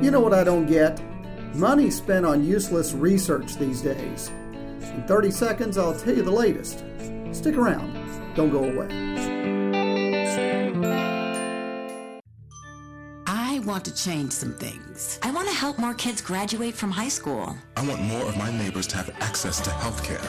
You know what I don't get? Money spent on useless research these days. In 30 seconds, I'll tell you the latest. Stick around, don't go away. I want to change some things. I want to help more kids graduate from high school. I want more of my neighbors to have access to health care.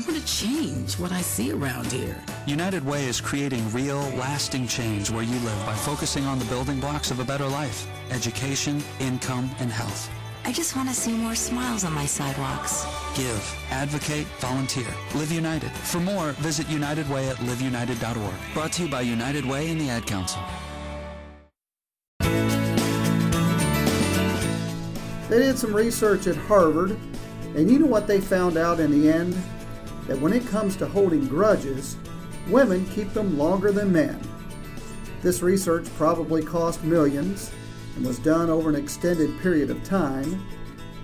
I want to change what I see around here. United Way is creating real, lasting change where you live by focusing on the building blocks of a better life education, income, and health. I just want to see more smiles on my sidewalks. Give, advocate, volunteer. Live United. For more, visit United Way at liveunited.org. Brought to you by United Way and the Ad Council. They did some research at Harvard, and you know what they found out in the end? That when it comes to holding grudges, women keep them longer than men. This research probably cost millions and was done over an extended period of time.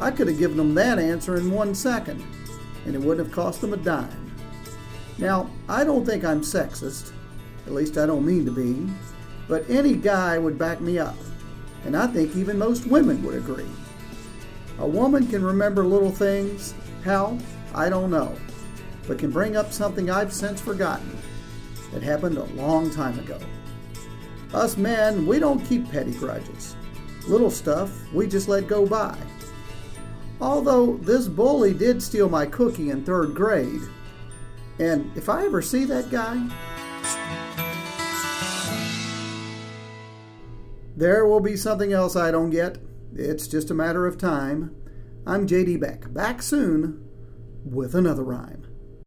I could have given them that answer in one second, and it wouldn't have cost them a dime. Now, I don't think I'm sexist, at least I don't mean to be, but any guy would back me up, and I think even most women would agree. A woman can remember little things. How? I don't know. But can bring up something I've since forgotten that happened a long time ago. Us men, we don't keep petty grudges. Little stuff we just let go by. Although this bully did steal my cookie in third grade. And if I ever see that guy, there will be something else I don't get. It's just a matter of time. I'm JD Beck, back soon with another rhyme.